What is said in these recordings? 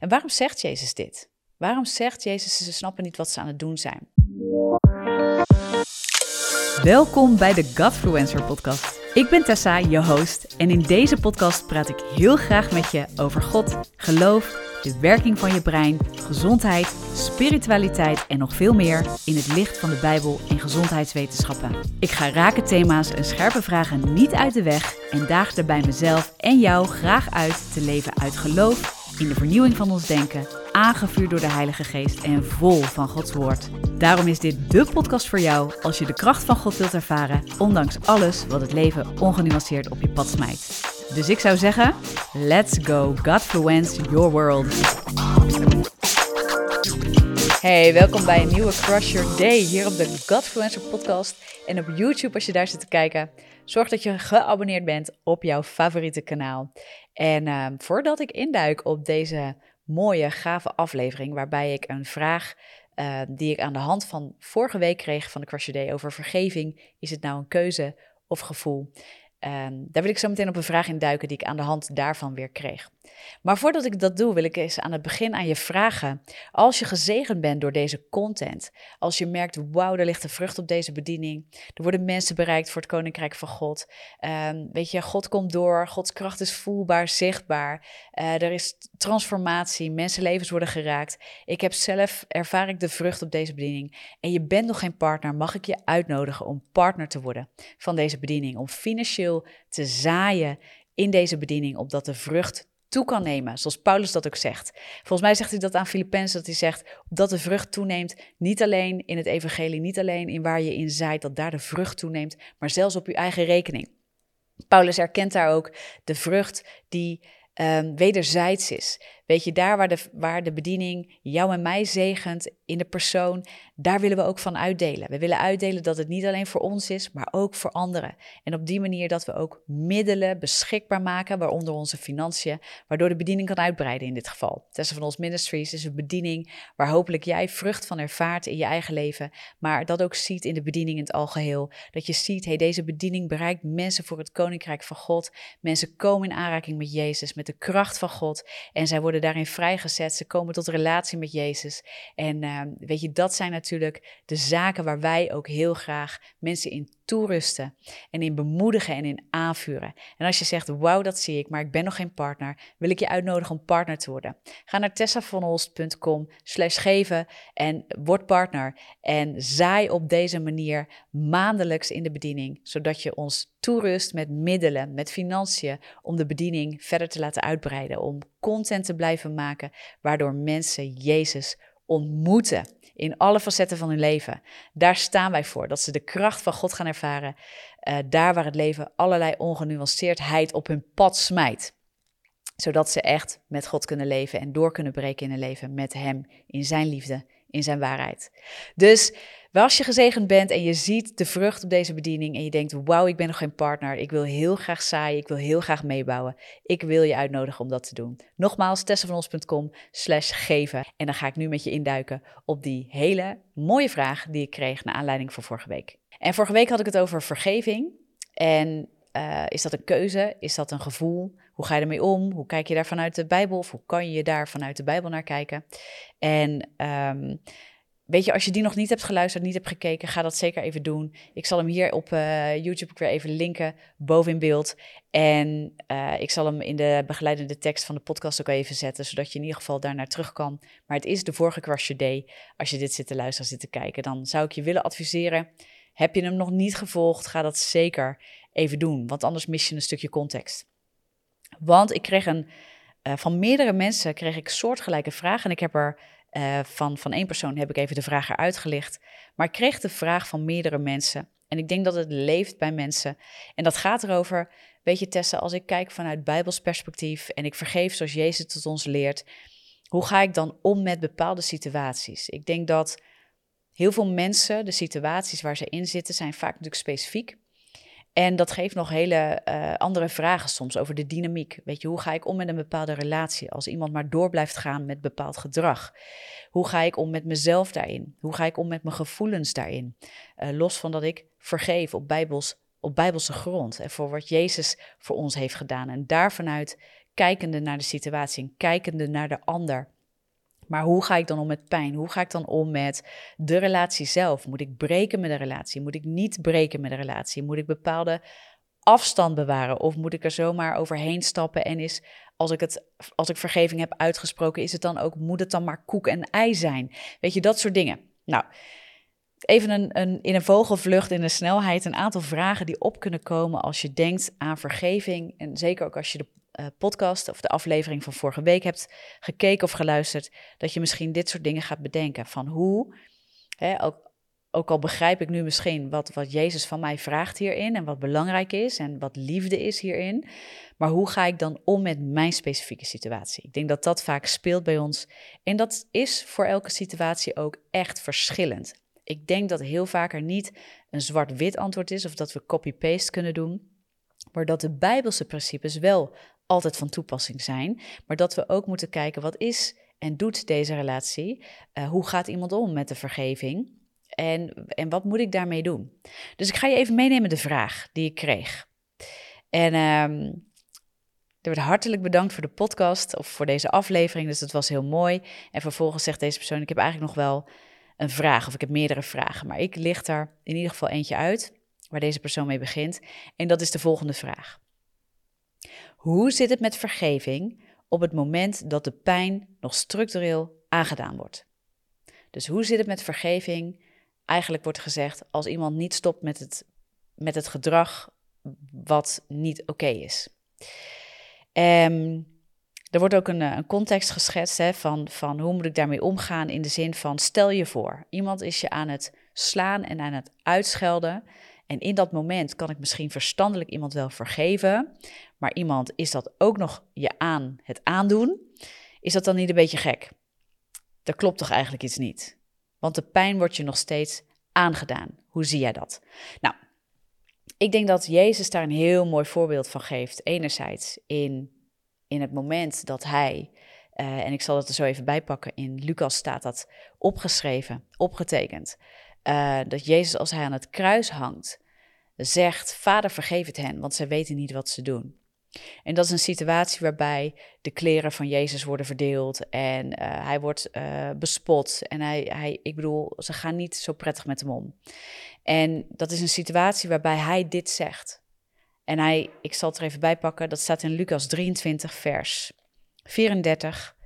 En waarom zegt Jezus dit? Waarom zegt Jezus ze snappen niet wat ze aan het doen zijn? Welkom bij de Godfluencer podcast. Ik ben Tessa, je host, en in deze podcast praat ik heel graag met je over God, geloof, de werking van je brein, gezondheid, spiritualiteit en nog veel meer in het licht van de Bijbel en gezondheidswetenschappen. Ik ga rake thema's en scherpe vragen niet uit de weg en daag daarbij mezelf en jou graag uit te leven uit geloof in de vernieuwing van ons denken, aangevuurd door de Heilige Geest en vol van Gods Woord. Daarom is dit de podcast voor jou als je de kracht van God wilt ervaren, ondanks alles wat het leven ongenuanceerd op je pad smijt. Dus ik zou zeggen, let's go Godfluence your world. Hey, welkom bij een nieuwe Crush Your Day hier op de Godfluencer podcast en op YouTube als je daar zit te kijken. Zorg dat je geabonneerd bent op jouw favoriete kanaal. En ehm, voordat ik induik op deze mooie, gave aflevering, waarbij ik een vraag uh, die ik aan de hand van vorige week kreeg van de Crush Your Day over vergeving, is het nou een keuze of gevoel? Um, daar wil ik zo meteen op een vraag in duiken die ik aan de hand daarvan weer kreeg. Maar voordat ik dat doe, wil ik eens aan het begin aan je vragen. Als je gezegend bent door deze content, als je merkt, wauw, er ligt een vrucht op deze bediening, er worden mensen bereikt voor het Koninkrijk van God. Um, weet je, God komt door, Gods kracht is voelbaar, zichtbaar. Uh, er is transformatie, mensenlevens worden geraakt. Ik heb zelf, ervaar ik de vrucht op deze bediening. En je bent nog geen partner, mag ik je uitnodigen om partner te worden van deze bediening. Om financieel te zaaien in deze bediening, opdat de vrucht toe kan nemen, zoals Paulus dat ook zegt. Volgens mij zegt hij dat aan Filippenzen, dat hij zegt dat de vrucht toeneemt, niet alleen in het evangelie, niet alleen in waar je in zaait, dat daar de vrucht toeneemt, maar zelfs op je eigen rekening. Paulus erkent daar ook de vrucht die um, wederzijds is. Weet je, daar waar de, waar de bediening jou en mij zegent in de persoon, daar willen we ook van uitdelen. We willen uitdelen dat het niet alleen voor ons is, maar ook voor anderen. En op die manier dat we ook middelen beschikbaar maken, waaronder onze financiën, waardoor de bediening kan uitbreiden in dit geval. Tessen van ons Ministries is een bediening waar hopelijk jij vrucht van ervaart in je eigen leven, maar dat ook ziet in de bediening in het algeheel. Dat je ziet, hey, deze bediening bereikt mensen voor het koninkrijk van God. Mensen komen in aanraking met Jezus, met de kracht van God en zij worden daarin vrijgezet. Ze komen tot relatie met Jezus. En uh, weet je, dat zijn natuurlijk de zaken waar wij ook heel graag mensen in toerusten en in bemoedigen en in aanvuren. En als je zegt, wauw, dat zie ik, maar ik ben nog geen partner, wil ik je uitnodigen om partner te worden. Ga naar tessavanholst.com slash geven en word partner. En zaai op deze manier maandelijks in de bediening, zodat je ons toerust met middelen, met financiën, om de bediening verder te laten uitbreiden, om content te blijven maken, waardoor mensen Jezus ontmoeten in alle facetten van hun leven. Daar staan wij voor, dat ze de kracht van God gaan ervaren, uh, daar waar het leven allerlei ongenuanceerdheid op hun pad smijt. Zodat ze echt met God kunnen leven en door kunnen breken in hun leven met Hem, in Zijn liefde, in Zijn waarheid. Dus als je gezegend bent en je ziet de vrucht op deze bediening en je denkt, wauw, ik ben nog geen partner, ik wil heel graag zaaien, ik wil heel graag meebouwen. Ik wil je uitnodigen om dat te doen. Nogmaals, tessavanos.com slash geven. En dan ga ik nu met je induiken op die hele mooie vraag die ik kreeg naar aanleiding van vorige week. En vorige week had ik het over vergeving. En uh, is dat een keuze? Is dat een gevoel? Hoe ga je ermee om? Hoe kijk je daar vanuit de Bijbel? Of hoe kan je daar vanuit de Bijbel naar kijken? En um, Weet je, als je die nog niet hebt geluisterd, niet hebt gekeken, ga dat zeker even doen. Ik zal hem hier op uh, YouTube ook weer even linken, boven in beeld. En uh, ik zal hem in de begeleidende tekst van de podcast ook even zetten, zodat je in ieder geval daar naar terug kan. Maar het is de vorige Your Day. Als je dit zit te luisteren, zit te kijken, dan zou ik je willen adviseren. Heb je hem nog niet gevolgd, ga dat zeker even doen, want anders mis je een stukje context. Want ik kreeg een, uh, van meerdere mensen kreeg ik soortgelijke vragen en ik heb er uh, van, van één persoon heb ik even de vraag eruit gelicht. Maar ik kreeg de vraag van meerdere mensen. En ik denk dat het leeft bij mensen. En dat gaat erover, weet je Tessa, als ik kijk vanuit Bijbels perspectief en ik vergeef zoals Jezus het ons leert, hoe ga ik dan om met bepaalde situaties? Ik denk dat heel veel mensen, de situaties waar ze in zitten, zijn vaak natuurlijk specifiek. En dat geeft nog hele uh, andere vragen soms over de dynamiek. Weet je, hoe ga ik om met een bepaalde relatie als iemand maar door blijft gaan met bepaald gedrag? Hoe ga ik om met mezelf daarin? Hoe ga ik om met mijn gevoelens daarin? Uh, los van dat ik vergeef op, bijbels, op bijbelse grond en voor wat Jezus voor ons heeft gedaan. En daar vanuit kijkende naar de situatie, kijkende naar de ander. Maar hoe ga ik dan om met pijn? Hoe ga ik dan om met de relatie zelf? Moet ik breken met de relatie? Moet ik niet breken met de relatie? Moet ik bepaalde afstand bewaren? Of moet ik er zomaar overheen stappen en is, als ik, het, als ik vergeving heb uitgesproken, is het dan ook, moet het dan maar koek en ei zijn? Weet je, dat soort dingen. Nou, even een, een, in een vogelvlucht, in een snelheid, een aantal vragen die op kunnen komen als je denkt aan vergeving. En zeker ook als je de uh, podcast of de aflevering van vorige week hebt gekeken of geluisterd, dat je misschien dit soort dingen gaat bedenken. Van hoe, hè, ook, ook al begrijp ik nu misschien wat, wat Jezus van mij vraagt hierin en wat belangrijk is en wat liefde is hierin, maar hoe ga ik dan om met mijn specifieke situatie? Ik denk dat dat vaak speelt bij ons en dat is voor elke situatie ook echt verschillend. Ik denk dat heel vaak er niet een zwart-wit antwoord is of dat we copy-paste kunnen doen, maar dat de Bijbelse principes wel altijd van toepassing zijn, maar dat we ook moeten kijken wat is en doet deze relatie? Uh, hoe gaat iemand om met de vergeving? En, en wat moet ik daarmee doen? Dus ik ga je even meenemen de vraag die ik kreeg. En um, er werd hartelijk bedankt voor de podcast of voor deze aflevering, dus dat was heel mooi. En vervolgens zegt deze persoon: Ik heb eigenlijk nog wel een vraag, of ik heb meerdere vragen, maar ik licht er in ieder geval eentje uit waar deze persoon mee begint. En dat is de volgende vraag. Hoe zit het met vergeving op het moment dat de pijn nog structureel aangedaan wordt? Dus hoe zit het met vergeving? Eigenlijk wordt gezegd als iemand niet stopt met het, met het gedrag wat niet oké is. Um, er wordt ook een, een context geschetst hè, van, van hoe moet ik daarmee omgaan in de zin van stel je voor, iemand is je aan het slaan en aan het uitschelden. En in dat moment kan ik misschien verstandelijk iemand wel vergeven, maar iemand is dat ook nog je aan het aandoen, is dat dan niet een beetje gek? Er klopt toch eigenlijk iets niet? Want de pijn wordt je nog steeds aangedaan. Hoe zie jij dat? Nou, ik denk dat Jezus daar een heel mooi voorbeeld van geeft. Enerzijds in, in het moment dat hij, uh, en ik zal het er zo even bij pakken, in Lucas staat dat opgeschreven, opgetekend. Uh, dat Jezus als hij aan het kruis hangt, zegt: Vader, vergeef het hen, want zij weten niet wat ze doen. En dat is een situatie waarbij de kleren van Jezus worden verdeeld en uh, hij wordt uh, bespot. En hij, hij, ik bedoel, ze gaan niet zo prettig met hem om. En dat is een situatie waarbij hij dit zegt. En hij, ik zal het er even bij pakken, dat staat in Lucas 23, vers 34.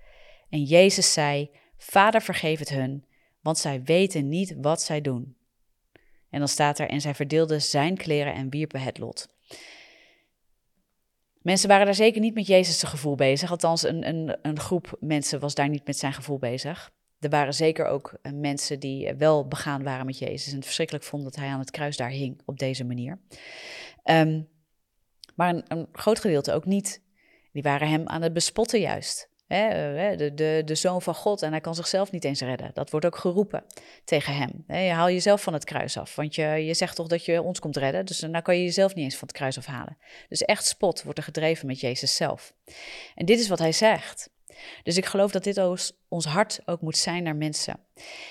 En Jezus zei: Vader, vergeef het hun, want zij weten niet wat zij doen. En dan staat er: En zij verdeelden zijn kleren en wierpen het lot. Mensen waren daar zeker niet met Jezus' gevoel bezig. Althans, een, een, een groep mensen was daar niet met zijn gevoel bezig. Er waren zeker ook eh, mensen die eh, wel begaan waren met Jezus en het verschrikkelijk vonden dat hij aan het kruis daar hing op deze manier. Um, maar een, een, groot gedeelte ook niet. Die waren hem aan het bespotten juist. Hè, de, de, de zoon van God en hij kan zichzelf niet eens redden. Dat wordt ook geroepen tegen hem. Je haal jezelf van het kruis af, want je, je zegt toch dat je ons komt redden. Dus nou kan je jezelf niet eens van het kruis afhalen. Dus echt spot wordt er gedreven met Jezus zelf. En dit is wat hij zegt. Dus ik geloof dat dit ons hart ook moet zijn naar mensen.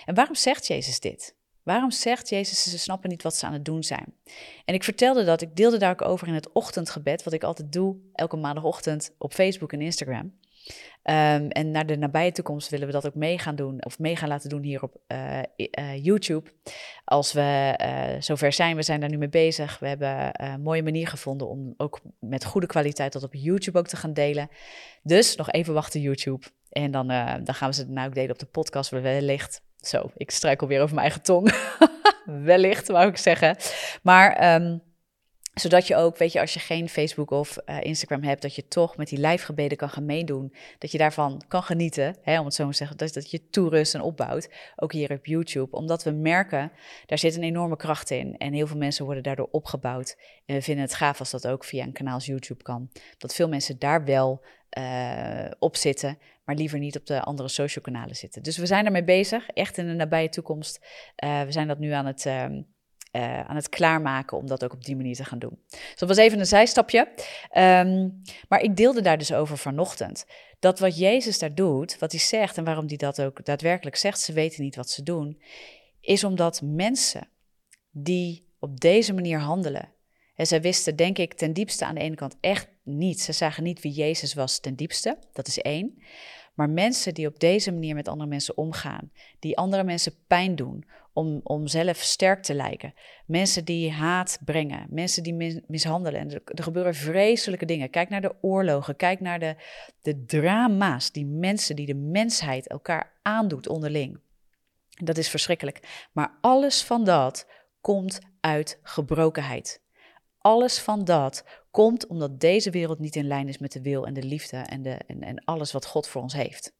En waarom zegt Jezus dit? Waarom zegt Jezus, ze snappen niet wat ze aan het doen zijn? En ik vertelde dat, ik deelde daar ook over in het ochtendgebed, wat ik altijd doe, elke maandagochtend op Facebook en Instagram. Um, en naar de nabije toekomst willen we dat ook mee gaan doen, of mee gaan laten doen hier op uh, uh, YouTube. Als we uh, zover zijn, we zijn daar nu mee bezig. We hebben een mooie manier gevonden om ook met goede kwaliteit dat op YouTube ook te gaan delen. Dus nog even wachten, YouTube. En dan, dan gaan we ze daarna ook delen op de podcast, wellicht. Zo, ik struikel weer over mijn eigen tong. wellicht, wou ik zeggen. Maar. Um, zodat je ook, weet je, als je geen Facebook of uh, Instagram hebt, dat je toch met die lijfgebeden kan gaan meedoen. Dat je daarvan kan genieten, hè, om het zo maar te zeggen. Dat, dat je toerust en opbouwt, ook hier op YouTube. Omdat we merken, daar zit een enorme kracht in. En heel veel mensen worden daardoor opgebouwd. En we vinden het gaaf als dat ook via een kanaal als YouTube kan. Dat veel mensen daar wel uh, op zitten, maar liever niet op de andere social kanalen zitten. Dus we zijn daarmee bezig, echt in de nabije toekomst. Uh, we zijn dat nu aan het... Uh, aan het klaarmaken om dat ook op die manier te gaan doen. Dus dat was even een zijstapje. Um, maar ik deelde daar dus over vanochtend. Dat wat Jezus daar doet, wat hij zegt en waarom hij dat ook daadwerkelijk zegt, ze weten niet wat ze doen, is omdat mensen die op deze manier handelen, en zij wisten denk ik ten diepste aan de ene kant echt niet. Ze zagen niet wie Jezus was ten diepste. Dat is één. Maar mensen die op deze manier met andere mensen omgaan, die andere mensen pijn doen om, om zelf sterk te lijken, mensen die haat brengen, mensen die mishandelen. En er, er, gebeuren vreselijke dingen. Kijk naar de oorlogen, kijk naar de, de drama's die mensen, die de mensheid elkaar aandoet onderling. Dat is verschrikkelijk. Maar alles van dat komt uit gebrokenheid. Alles van dat komt omdat deze wereld niet in lijn is met de wil en de liefde en, de, en, en alles wat God voor ons heeft.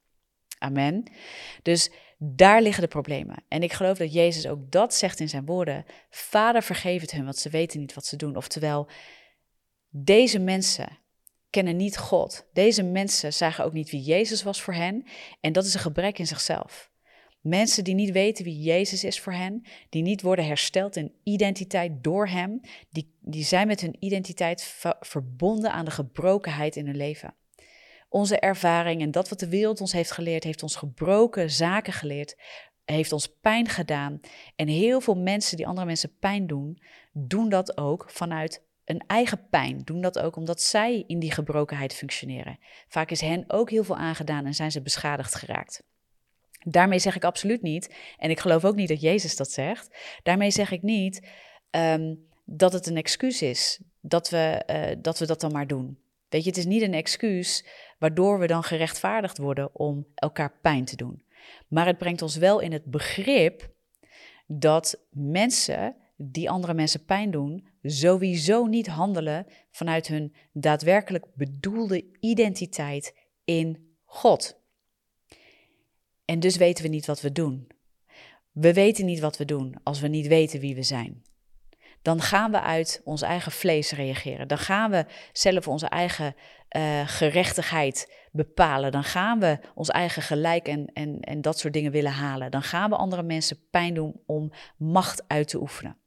Amen. Dus daar liggen de problemen. En ik geloof dat Jezus ook dat zegt in zijn woorden. Vader, vergeef het hun, want ze weten niet wat ze doen. Oftewel, deze mensen kennen niet God. Deze mensen zagen ook niet wie Jezus was voor hen. En dat is een gebrek in zichzelf. Mensen die niet weten wie Jezus is voor hen, die niet worden hersteld in identiteit door Hem, die, die zijn met hun identiteit verbonden aan de gebrokenheid in hun leven. Onze ervaring en dat wat de wereld ons heeft geleerd, heeft ons gebroken zaken geleerd, heeft ons pijn gedaan. En heel veel mensen die andere mensen pijn doen, doen dat ook vanuit een eigen pijn. Doen dat ook omdat zij in die gebrokenheid functioneren. Vaak is hen ook heel veel aangedaan en zijn ze beschadigd geraakt. Daarmee zeg ik absoluut niet, en ik geloof ook niet dat Jezus dat zegt. Daarmee zeg ik niet ehm, dat het een excuus is dat we, eh, dat we dat dan maar doen. Weet je, het is niet een excuus waardoor we dan gerechtvaardigd worden om elkaar pijn te doen. Maar het brengt ons wel in het begrip dat mensen die andere mensen pijn doen, sowieso niet handelen vanuit hun daadwerkelijk bedoelde identiteit in God. En dus weten we niet wat we doen. We weten niet wat we doen als we niet weten wie we zijn. Dan gaan we uit ons eigen vlees reageren. Dan gaan we zelf onze eigen uh, gerechtigheid bepalen. Dan gaan we ons eigen gelijk en, en, en dat soort dingen willen halen. Dan gaan we andere mensen pijn doen om macht uit te oefenen.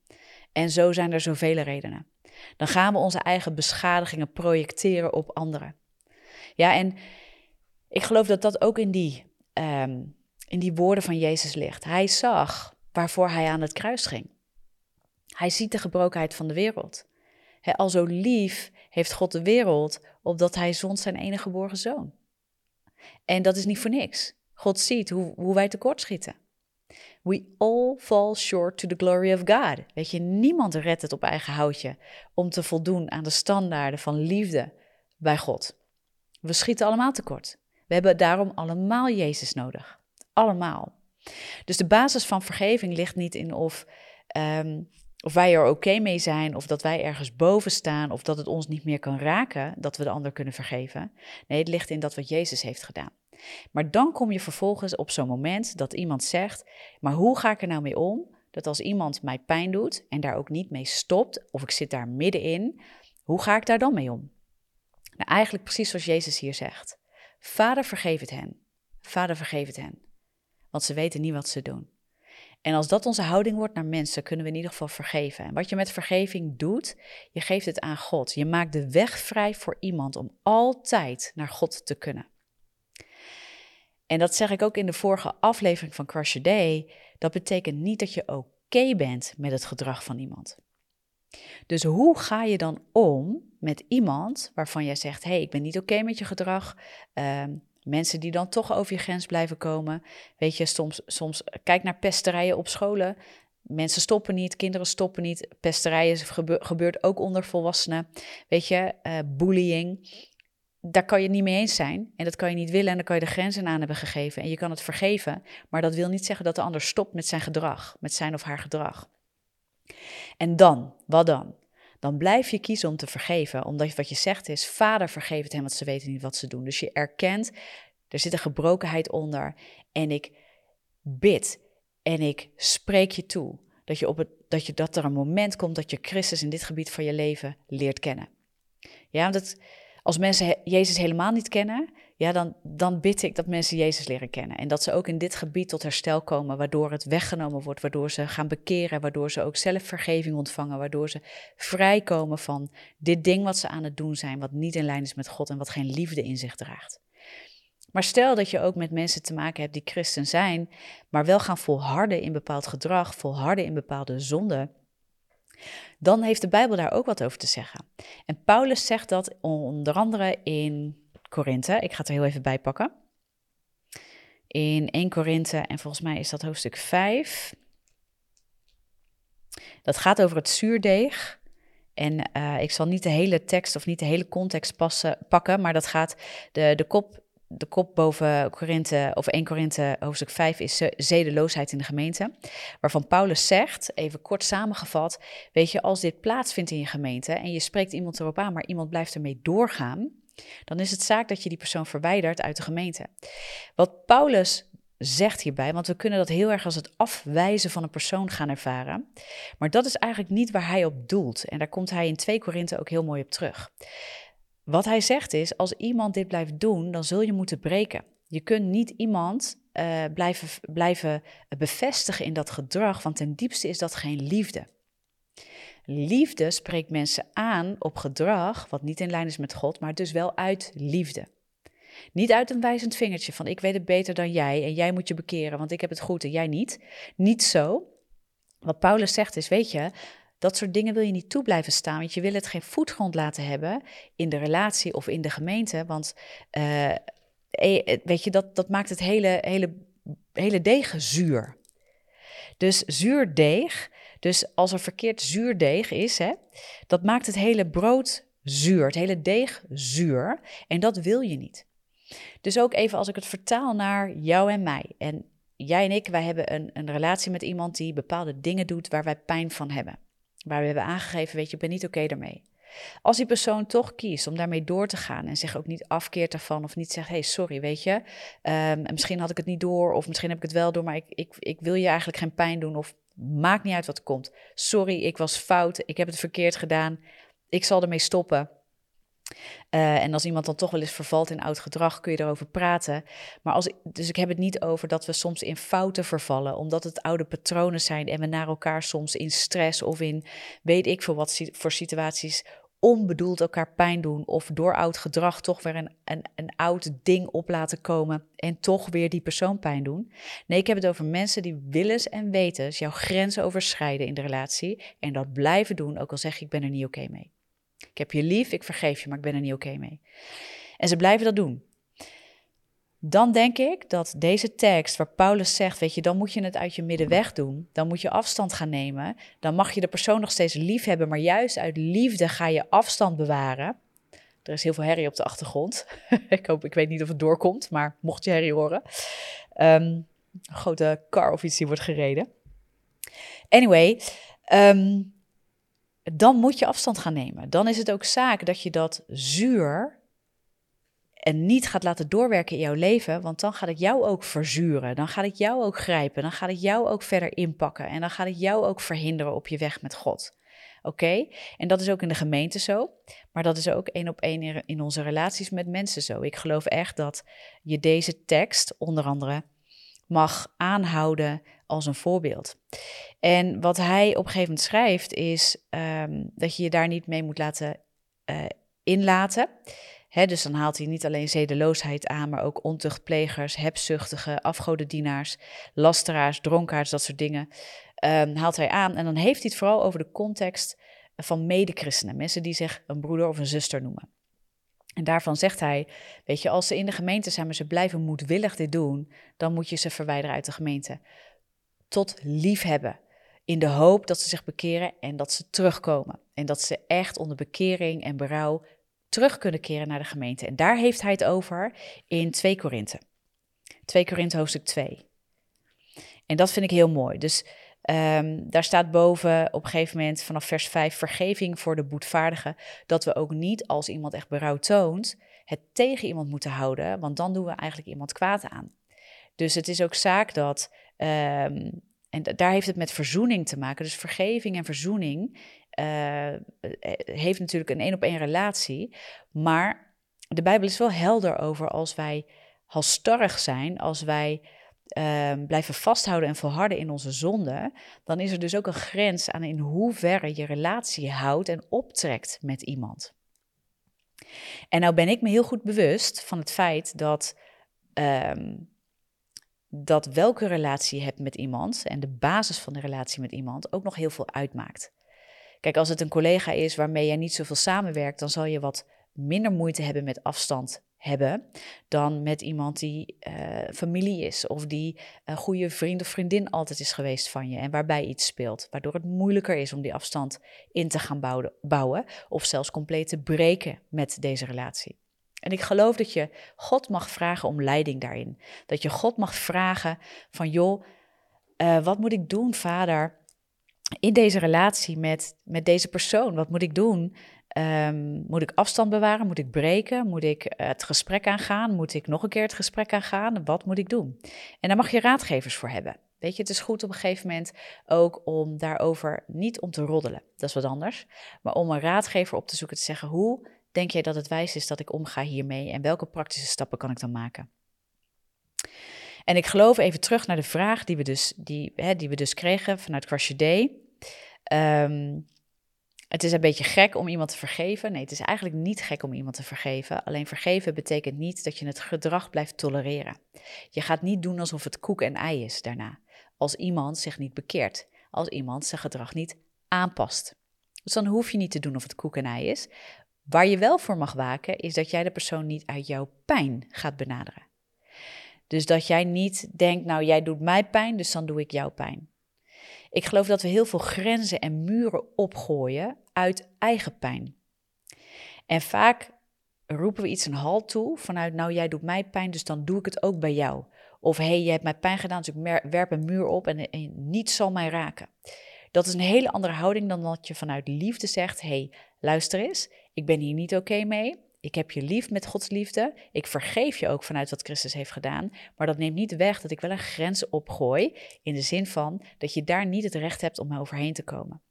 En zo zijn er zoveel redenen. Dan gaan we onze eigen beschadigingen projecteren op anderen. Ja, en ik geloof dat dat ook in die Ehm, in die woorden van Jezus ligt. Hij zag waarvoor hij aan het kruis ging. Hij ziet de gebrokenheid van de wereld. He, al zo lief heeft God de wereld, opdat hij zond zijn enige geboren zoon. En dat is niet voor niks. God ziet hoe, hoe wij tekortschieten. We all fall short to the glory of God. Weet je, niemand redt het op eigen houtje om te voldoen aan de standaarden van liefde bij God. We schieten allemaal tekort. We hebben daarom allemaal Jezus nodig. Allemaal. Dus de basis van vergeving ligt niet in of, ehm, of wij er oké mee zijn, of dat wij ergens boven staan, of dat het ons niet meer kan raken dat we de ander kunnen vergeven. Nee, het ligt in dat wat Jezus heeft gedaan. Maar dan kom je vervolgens op zo'n moment dat iemand zegt: Maar hoe ga ik er nou mee om? Dat als iemand mij pijn doet en daar ook niet mee stopt, of ik zit daar middenin, hoe ga ik daar dan mee om? Nou, eigenlijk precies zoals Jezus hier zegt. Vader, vergeef het hen. Vader, vergeef het hen. Want ze weten niet wat ze doen. En als dat onze houding wordt naar mensen, kunnen we in ieder geval vergeven. En wat je met vergeving doet, je geeft het aan God. Je maakt de weg vrij voor iemand om altijd naar God te kunnen. En dat zeg ik ook in de vorige aflevering van Crush Your Day. Dat betekent niet dat je oké bent met het gedrag van iemand. Dus hoe ga je dan om met iemand waarvan jij zegt: hé, hey, ik ben niet oké met je gedrag. Ehm, mensen die dan toch over je grens blijven komen. Weet je, soms, soms kijk naar pesterijen op scholen. Mensen stoppen niet, kinderen stoppen niet. Pesterijen gebeurt ook onder volwassenen. Weet je, uh, bullying. Daar kan je niet mee eens zijn. En dat kan je niet willen. En dan kan je de grenzen aan hebben gegeven. En je kan het vergeven. Maar dat wil niet zeggen dat de ander stopt met zijn gedrag. Met zijn of haar gedrag. En dan, wat dan? Dan blijf je kiezen om te vergeven, omdat wat je zegt is: Vader, vergeef het hen, want ze weten niet wat ze doen. Dus je erkent, er zit een gebrokenheid onder. En ik bid en ik spreek je toe dat, je op het, dat, je, dat er een moment komt dat je Christus in dit gebied van je leven leert kennen. Ja, dat, als mensen Jezus helemaal niet kennen, ja, dan, dan bid ik dat mensen Jezus leren kennen. En dat ze ook in dit gebied tot herstel komen, waardoor het weggenomen wordt, waardoor ze gaan bekeren, waardoor ze ook zelf vergeving ontvangen, waardoor ze vrijkomen van dit ding wat ze aan het doen zijn, wat niet in lijn is met God en wat geen liefde in zich draagt. Maar stel dat je ook met mensen te maken hebt die christen zijn, maar wel gaan volharden in bepaald gedrag, volharden in bepaalde zonden, dan heeft de Bijbel daar ook wat over te zeggen. En Paulus zegt dat onder andere in Korinthe. Ik ga het er heel even bij pakken. In 1 Korinthe, en volgens mij is dat hoofdstuk 5. Dat gaat over het zuurdeeg. En uh, ik zal niet de hele tekst of niet de hele context passen, pakken, maar dat gaat de, de kop de kop boven Korinthe, of 1 Korinthe hoofdstuk 5 is zedeloosheid in de gemeente. Waarvan Paulus zegt, even kort samengevat, weet je, als dit plaatsvindt in je gemeente en je spreekt iemand erop aan, maar iemand blijft ermee doorgaan, dan is het zaak dat je die persoon verwijdert uit de gemeente. Wat Paulus zegt hierbij, want we kunnen dat heel erg als het afwijzen van een persoon gaan ervaren. Maar dat is eigenlijk niet waar hij op doelt. En daar komt hij in 2 Korinthe ook heel mooi op terug. Wat hij zegt is, als iemand dit blijft doen, dan zul je moeten breken. Je kunt niet iemand uh, blijven, blijven bevestigen in dat gedrag, want ten diepste is dat geen liefde. Liefde spreekt mensen aan op gedrag wat niet in lijn is met God, maar dus wel uit liefde. Niet uit een wijzend vingertje van ik weet het beter dan jij en jij moet je bekeren, want ik heb het goed en jij niet. Niet zo. Wat Paulus zegt is, weet je, dat soort dingen wil je niet toe blijven staan, want je wil het geen voetgrond laten hebben in de relatie of in de gemeente. Want uh, weet je, dat, dat maakt het hele, hele, hele deeg zuur. Dus zuurdeeg, dus als er verkeerd zuurdeeg is, hè, dat maakt het hele brood zuur, het hele deeg zuur. En dat wil je niet. Dus ook even als ik het vertaal naar jou en mij. En jij en ik, wij hebben een, een relatie met iemand die bepaalde dingen doet waar wij pijn van hebben waar we hebben aangegeven, weet je, ik ben niet oké daarmee. Als die persoon toch kiest om daarmee door te gaan en zich ook niet afkeert daarvan of niet zegt, hey, sorry, weet je, um, misschien had ik het niet door of misschien heb ik het wel door, maar ik, ik, ik wil je eigenlijk geen pijn doen of maakt niet uit wat er komt. Sorry, ik was fout, ik heb het verkeerd gedaan, ik zal ermee stoppen. Uh, en als iemand dan toch wel eens vervalt in oud gedrag, kun je erover praten. Maar als, dus ik heb het niet over dat we soms in fouten vervallen, omdat het oude patronen zijn en we naar elkaar soms in stress of in weet ik veel wat voor situaties onbedoeld elkaar pijn doen of door oud gedrag toch weer een, een, oud ding op laten komen en toch weer die persoon pijn doen. Nee, ik heb het over mensen die willens en wetens jouw grenzen overschrijden in de relatie en dat blijven doen, ook al zeg ik ben er niet oké mee. Ik heb je lief, ik vergeef je, maar ik ben er niet oké mee. En ze blijven dat doen. Dan denk ik dat deze tekst waar Paulus zegt, weet je, dan moet je het uit je midden weg doen. Dan moet je afstand gaan nemen. Dan mag je de persoon nog steeds lief hebben, maar juist uit liefde ga je afstand bewaren. Er is heel veel herrie op de achtergrond. ik hoop, ik weet niet of het doorkomt, maar mocht je herrie horen. Um, een grote car of iets die wordt gereden. Anyway, um, dan moet je afstand gaan nemen. Dan is het ook zaak dat je dat zuur en niet gaat laten doorwerken in jouw leven, want dan gaat het jou ook verzuren. Dan gaat het jou ook grijpen. Dan gaat het jou ook verder inpakken. En dan gaat het jou ook verhinderen op je weg met God. Oké? En dat is ook in de gemeente zo. Maar dat is ook één op één in onze relaties met mensen zo. Ik geloof echt dat je deze tekst, onder andere, mag aanhouden als een voorbeeld. En wat hij op een gegeven moment schrijft is um, dat je je daar niet mee moet laten uh, inlaten. Dus dan haalt hij niet alleen zedeloosheid aan, maar ook ontuchtplegers, hebzuchtigen, afgodendienaars, lasteraars, dronkaards, dat soort dingen. Um, haalt hij aan. En dan heeft hij het vooral over de context van medechristenen, mensen die zich een broeder of een zuster noemen. En daarvan zegt hij, weet je, als ze in de gemeente zijn, maar ze blijven moedwillig dit doen, dan moet je ze verwijderen uit de gemeente. Tot liefhebben, in de hoop dat ze zich bekeren en dat ze terugkomen. En dat ze echt onder bekering en berouw terug kunnen keren naar de gemeente. En daar heeft hij het over in 2 Korinthe. 2 Korinthe hoofdstuk 2. En dat vind ik heel mooi. Dus Um, daar staat boven op een gegeven moment vanaf vers 5 vergeving voor de boetvaardigen. Dat we ook niet als iemand echt berouw toont, het tegen iemand moeten houden, want dan doen we eigenlijk iemand kwaad aan. Dus het is ook zaak dat, um, en daar heeft het met verzoening te maken. Dus vergeving en verzoening uh, heeft natuurlijk een één op één relatie. Maar de Bijbel is wel helder over als wij halstarrig zijn, als wij uh, blijven vasthouden en volharden in onze zonde, dan is er dus ook een grens aan in hoeverre je relatie houdt en optrekt met iemand. En nou ben ik me heel goed bewust van het feit dat, um, dat welke relatie je hebt met iemand en de basis van de relatie met iemand ook nog heel veel uitmaakt. Kijk, als het een collega is waarmee jij niet zoveel samenwerkt, dan zal je wat minder moeite hebben met afstand hebben dan met iemand die uh, familie is of die een goede vriend of vriendin altijd is geweest van je en waarbij iets speelt, waardoor het moeilijker is om die afstand in te gaan bouwen, of zelfs compleet te breken met deze relatie. En ik geloof dat je God mag vragen om leiding daarin. Dat je God mag vragen van joh, uh, wat moet ik doen, vader, in deze relatie met, met deze persoon? Wat moet ik doen? Um, moet ik afstand bewaren? Moet ik breken? Moet ik het gesprek aangaan? Moet ik nog een keer het gesprek aangaan? Wat moet ik doen? En daar mag je raadgevers voor hebben. Weet je, het is goed op een gegeven moment ook om daarover niet om te roddelen. Dat is wat anders. Maar om een raadgever op te zoeken te zeggen: hoe denk jij dat het wijs is dat ik omga hiermee en welke praktische stappen kan ik dan maken? En ik geloof even terug naar de vraag die we dus, die, hè, die we dus kregen vanuit Your Day. Um, het is een beetje gek om iemand te vergeven. Nee, het is eigenlijk niet gek om iemand te vergeven. Alleen vergeven betekent niet dat je het gedrag blijft tolereren. Je gaat niet doen alsof het koek en ei is daarna. Als iemand zich niet bekeert. Als iemand zijn gedrag niet aanpast. Dus dan hoef je niet te doen of het koek en ei is. Waar je wel voor mag waken, is dat jij de persoon niet uit jouw pijn gaat benaderen. Dus dat jij niet denkt, nou jij doet mij pijn, dus dan doe ik jouw pijn. Ik geloof dat we heel veel grenzen en muren opgooien uit eigen pijn. En vaak roepen we iets een halt toe vanuit, nou jij doet mij pijn, dus dan doe ik het ook bij jou. Of hé, hey, je hebt mij pijn gedaan, dus ik werp een muur op en, en niets zal mij raken. Dat is een hele andere houding dan dat je vanuit liefde zegt, hé, hey, luister eens, ik ben hier niet oké mee. Ik heb je lief met Gods liefde. Ik vergeef je ook vanuit wat Christus heeft gedaan. Maar dat neemt niet weg dat ik wel een grens opgooi. In de zin van dat je daar niet het recht hebt om overheen te komen.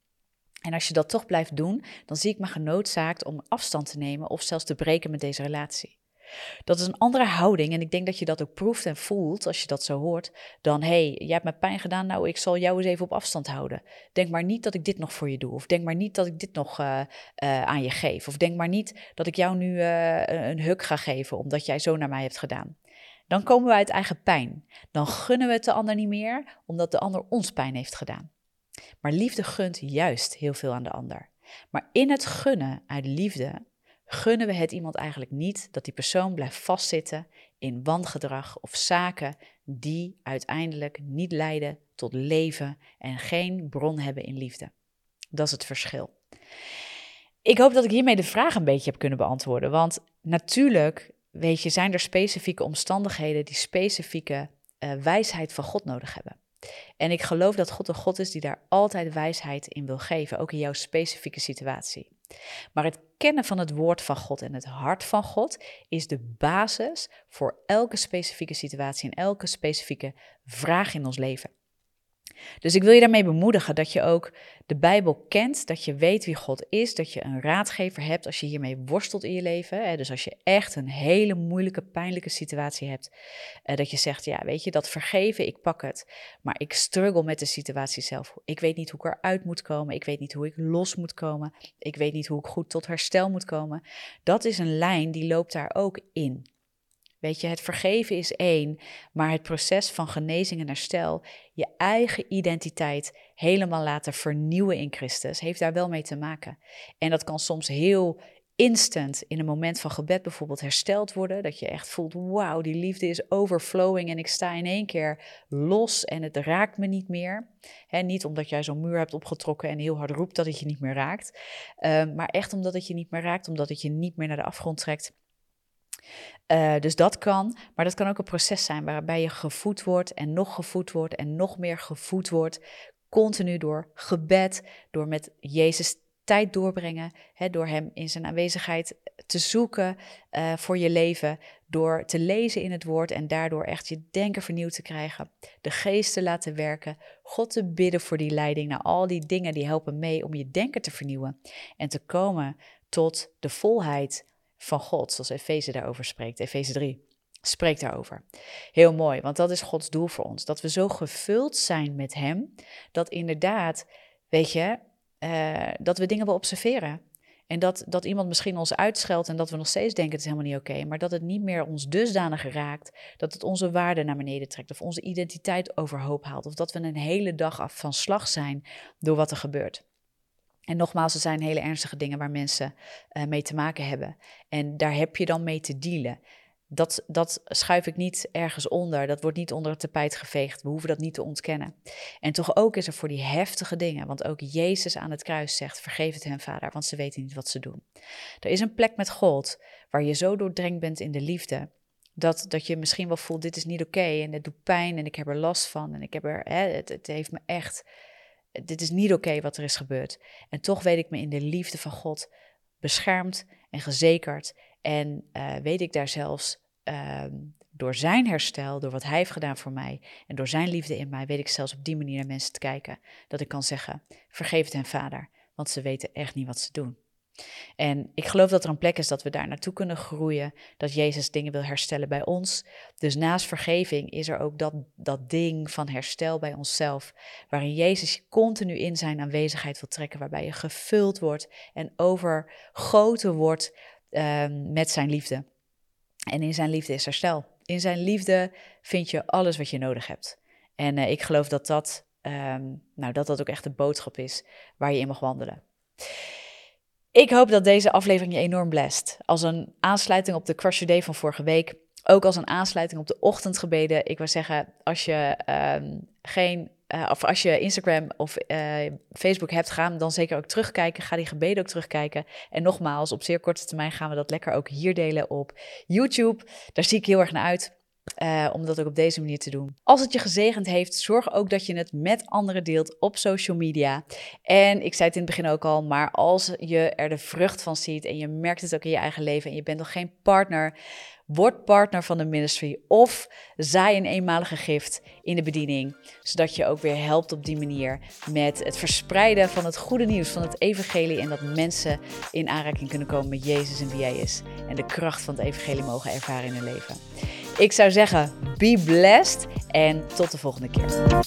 En als je dat toch blijft doen, dan zie ik me genoodzaakt om afstand te nemen of zelfs te breken met deze relatie. Dat is een andere houding en ik denk dat je dat ook proeft en voelt als je dat zo hoort, dan hé, hey, jij hebt me pijn gedaan, nou ik zal jou eens even op afstand houden. Denk maar niet dat ik dit nog voor je doe of denk maar niet dat ik dit nog uh, uh, aan je geef of denk maar niet dat ik jou nu uh, een huk ga geven omdat jij zo naar mij hebt gedaan. Dan komen we uit eigen pijn. Dan gunnen we het de ander niet meer omdat de ander ons pijn heeft gedaan. Maar liefde gunt juist heel veel aan de ander. Maar in het gunnen uit liefde gunnen we het iemand eigenlijk niet dat die persoon blijft vastzitten in wangedrag of zaken die uiteindelijk niet leiden tot leven en geen bron hebben in liefde. Dat is het verschil. Ik hoop dat ik hiermee de vraag een beetje heb kunnen beantwoorden. Want natuurlijk, weet je, zijn er specifieke omstandigheden die specifieke uh, wijsheid van God nodig hebben. En ik geloof dat God een God is die daar altijd wijsheid in wil geven, ook in jouw specifieke situatie. Maar het kennen van het woord van God en het hart van God is de basis voor elke specifieke situatie en elke specifieke vraag in ons leven. Dus ik wil je daarmee bemoedigen dat je ook de Bijbel kent, dat je weet wie God is, dat je een raadgever hebt als je hiermee worstelt in je leven. Dus als je echt een hele moeilijke, pijnlijke situatie hebt, eh, dat je zegt, ja, weet je, dat vergeven, ik pak het, maar ik struggle met de situatie zelf. Ik weet niet hoe ik eruit moet komen, ik weet niet hoe ik los moet komen, ik weet niet hoe ik goed tot herstel moet komen. Dat is een lijn die loopt daar ook in. Weet je, het vergeven is één, maar het proces van genezing en herstel, je eigen identiteit helemaal laten vernieuwen in Christus, heeft daar wel mee te maken. En dat kan soms heel instant in een moment van gebed bijvoorbeeld hersteld worden. Dat je echt voelt, wauw, die liefde is overflowing en ik sta in één keer los en het raakt me niet meer. He, niet omdat jij zo'n muur hebt opgetrokken en heel hard roept dat het je niet meer raakt. Uh, maar echt omdat het je niet meer raakt, omdat het je niet meer naar de afgrond trekt. Uh, dus dat kan, maar dat kan ook een proces zijn waarbij je gevoed wordt en nog gevoed wordt en nog meer gevoed wordt. Continu door gebed, door met Jezus tijd doorbrengen, hè, door Hem in zijn aanwezigheid te zoeken uh, voor je leven, door te lezen in het woord en daardoor echt je denken vernieuwd te krijgen, de geest te laten werken, God te bidden voor die leiding. Nou, al die dingen die helpen mee om je denken te vernieuwen en te komen tot de volheid van God, zoals Efeze daarover spreekt, Efeze 3 spreekt daarover. Heel mooi, want dat is Gods doel voor ons. Dat we zo gevuld zijn met Hem, dat inderdaad, weet je, uh, dat we dingen wel observeren. En dat, dat iemand misschien ons uitscheldt en dat we nog steeds denken het is helemaal niet oké. maar dat het niet meer ons dusdanig raakt dat het onze waarde naar beneden trekt. Of onze identiteit overhoop haalt. Of dat we een hele dag af van slag zijn door wat er gebeurt. En nogmaals, er zijn hele ernstige dingen waar mensen uh, mee te maken hebben. En daar heb je dan mee te dealen. Dat, dat schuif ik niet ergens onder. Dat wordt niet onder het tapijt geveegd. We hoeven dat niet te ontkennen. En toch ook is er voor die heftige dingen, want ook Jezus aan het kruis zegt: vergeef het hen, vader, want ze weten niet wat ze doen. Er is een plek met God waar je zo doordrenkt bent in de liefde. Dat, dat je misschien wel voelt: dit is niet oké en het doet pijn en ik heb er last van en ik heb er, hè, het heeft me echt dit is niet oké wat er is gebeurd. En toch weet ik me in de liefde van God beschermd en gezekerd. En uh, weet ik daar zelfs uh, door zijn herstel, door wat hij heeft gedaan voor mij en door zijn liefde in mij, weet ik zelfs op die manier naar mensen te kijken. Dat ik kan zeggen: vergeef het hen, vader, want ze weten echt niet wat ze doen. En ik geloof dat er een plek is dat we daar naartoe kunnen groeien, dat Jezus dingen wil herstellen bij ons. Dus naast vergeving is er ook dat, dat ding van herstel bij onszelf, waarin Jezus continu in zijn aanwezigheid wil trekken, waarbij je gevuld wordt en overgoten wordt um, met zijn liefde. En in zijn liefde is herstel. In zijn liefde vind je alles wat je nodig hebt. En uh, ik geloof dat dat, um, nou, dat dat ook echt de boodschap is waar je in mag wandelen. Ik hoop dat deze aflevering je enorm blest. Als een aansluiting op de Crush Day van vorige week. Ook als een aansluiting op de ochtendgebeden. Ik wil zeggen, als je um, geen uh, of als je Instagram of uh, Facebook hebt, ga dan zeker ook terugkijken. Ga die gebeden ook terugkijken. En nogmaals, op zeer korte termijn gaan we dat lekker ook hier delen op YouTube. Daar zie ik heel erg naar uit. Uh, om dat ook op deze manier te doen. Als het je gezegend heeft, zorg ook dat je het met anderen deelt op social media. En ik zei het in het begin ook al, maar als je er de vrucht van ziet en je merkt het ook in je eigen leven en je bent nog geen partner, word partner van de ministry of zaai een eenmalige gift in de bediening, zodat je ook weer helpt op die manier met het verspreiden van het goede nieuws van het evangelie en dat mensen in aanraking kunnen komen met Jezus en wie hij is en de kracht van het evangelie mogen ervaren in hun leven. Ik zou zeggen, be blessed en tot de volgende keer.